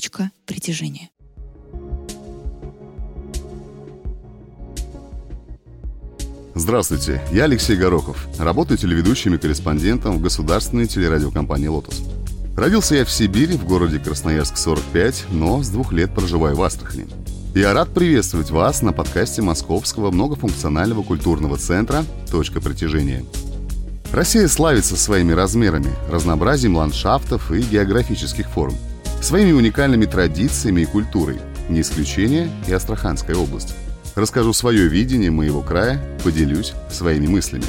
«Точка притяжения». Здравствуйте, я Алексей Горохов. Работаю телеведущим и корреспондентом в государственной телерадиокомпании «Лотос». Родился я в Сибири, в городе Красноярск 45, но с двух лет проживаю в Астрахани. Я рад приветствовать вас на подкасте Московского многофункционального культурного центра «Точка притяжения». Россия славится своими размерами, разнообразием ландшафтов и географических форм, своими уникальными традициями и культурой, не исключение и Астраханская область. Расскажу свое видение моего края, поделюсь своими мыслями.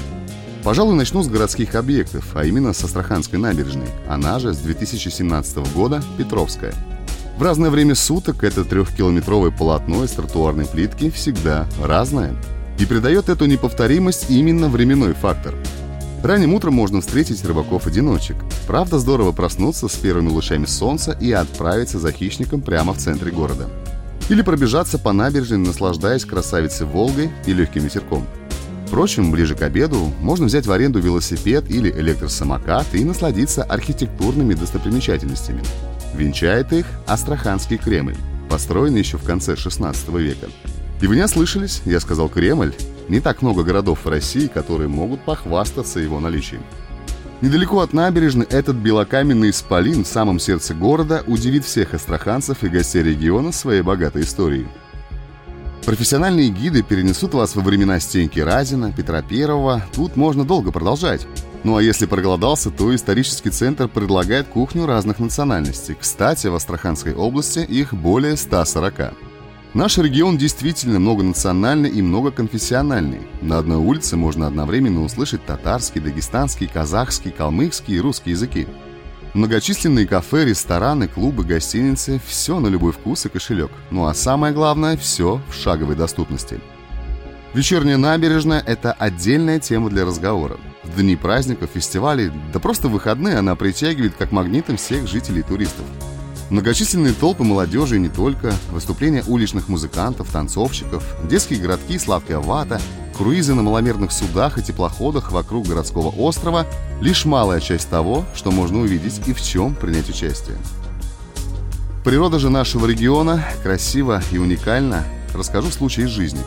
Пожалуй, начну с городских объектов, а именно с Астраханской набережной, она же с 2017 года Петровская. В разное время суток это трехкилометровое полотно из тротуарной плитки всегда разное. И придает эту неповторимость именно временной фактор – Ранним утром можно встретить рыбаков-одиночек. Правда, здорово проснуться с первыми лучами солнца и отправиться за хищником прямо в центре города. Или пробежаться по набережной, наслаждаясь красавицей Волгой и легким ветерком. Впрочем, ближе к обеду можно взять в аренду велосипед или электросамокат и насладиться архитектурными достопримечательностями. Венчает их Астраханский Кремль, построенный еще в конце 16 века. И вы не ослышались, я сказал Кремль, не так много городов в России, которые могут похвастаться его наличием. Недалеко от набережной этот белокаменный исполин в самом сердце города удивит всех астраханцев и гостей региона своей богатой историей. Профессиональные гиды перенесут вас во времена Стеньки Разина, Петра Первого. Тут можно долго продолжать. Ну а если проголодался, то исторический центр предлагает кухню разных национальностей. Кстати, в Астраханской области их более 140. Наш регион действительно многонациональный и многоконфессиональный. На одной улице можно одновременно услышать татарский, дагестанский, казахский, калмыцкий и русский языки. Многочисленные кафе, рестораны, клубы, гостиницы – все на любой вкус и кошелек. Ну а самое главное – все в шаговой доступности. Вечерняя набережная – это отдельная тема для разговора. В дни праздников, фестивалей, да просто выходные она притягивает как магнитом всех жителей и туристов. Многочисленные толпы молодежи и не только, выступления уличных музыкантов, танцовщиков, детские городки «Сладкая вата», круизы на маломерных судах и теплоходах вокруг городского острова – лишь малая часть того, что можно увидеть и в чем принять участие. Природа же нашего региона красива и уникальна. Расскажу случай из жизни.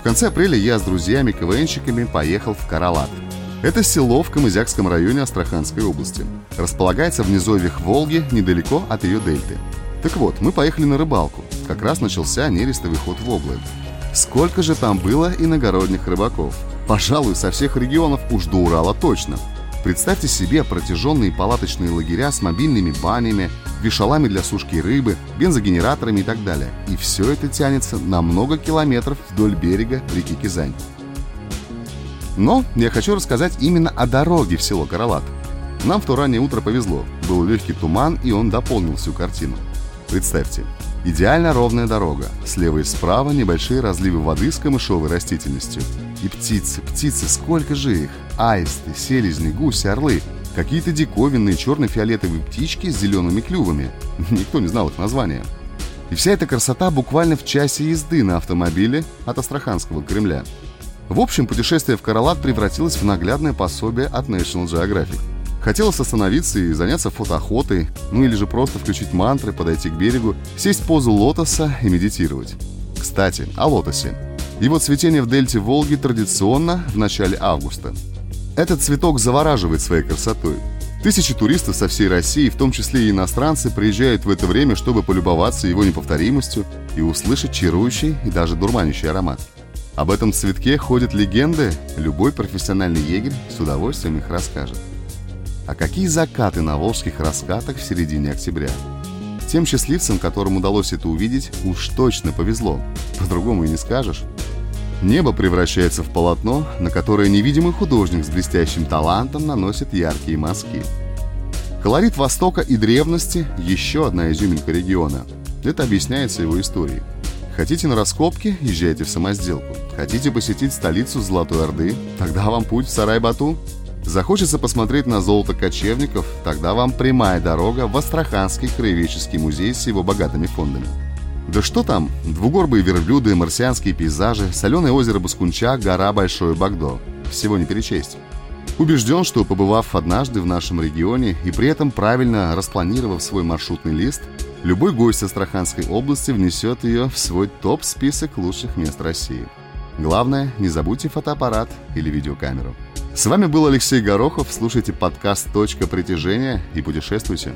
В конце апреля я с друзьями-КВНщиками поехал в Каралат – это село в Камызякском районе Астраханской области. Располагается в низовьях Волги, недалеко от ее дельты. Так вот, мы поехали на рыбалку. Как раз начался нерестовый ход в Облы. Сколько же там было иногородних рыбаков? Пожалуй, со всех регионов уж до Урала точно. Представьте себе протяженные палаточные лагеря с мобильными банями, вешалами для сушки рыбы, бензогенераторами и так далее. И все это тянется на много километров вдоль берега реки Кизань. Но я хочу рассказать именно о дороге в село Каралат. Нам в то раннее утро повезло. Был легкий туман, и он дополнил всю картину. Представьте, идеально ровная дорога. Слева и справа небольшие разливы воды с камышовой растительностью. И птицы, птицы, сколько же их? Аисты, селезни, гуси, орлы. Какие-то диковинные черно-фиолетовые птички с зелеными клювами. Никто не знал их названия. И вся эта красота буквально в часе езды на автомобиле от Астраханского Кремля. В общем, путешествие в Каралат превратилось в наглядное пособие от National Geographic. Хотелось остановиться и заняться фотоохотой, ну или же просто включить мантры, подойти к берегу, сесть в позу лотоса и медитировать. Кстати, о лотосе. Его цветение в дельте Волги традиционно в начале августа. Этот цветок завораживает своей красотой. Тысячи туристов со всей России, в том числе и иностранцы, приезжают в это время, чтобы полюбоваться его неповторимостью и услышать чарующий и даже дурманящий аромат. Об этом цветке ходят легенды, любой профессиональный егерь с удовольствием их расскажет. А какие закаты на волжских раскатах в середине октября? Тем счастливцам, которым удалось это увидеть, уж точно повезло. По-другому и не скажешь. Небо превращается в полотно, на которое невидимый художник с блестящим талантом наносит яркие мазки. Колорит Востока и древности – еще одна изюминка региона. Это объясняется его историей. Хотите на раскопки – езжайте в самосделку. Хотите посетить столицу Золотой Орды? Тогда вам путь в Сарай-Бату. Захочется посмотреть на золото кочевников? Тогда вам прямая дорога в Астраханский краеведческий музей с его богатыми фондами. Да что там, двугорбые верблюды, марсианские пейзажи, соленое озеро Баскунча, гора Большое Багдо. Всего не перечесть. Убежден, что побывав однажды в нашем регионе и при этом правильно распланировав свой маршрутный лист, любой гость Астраханской области внесет ее в свой топ-список лучших мест России. Главное, не забудьте фотоаппарат или видеокамеру. С вами был Алексей Горохов. Слушайте подкаст «Точка притяжения» и путешествуйте.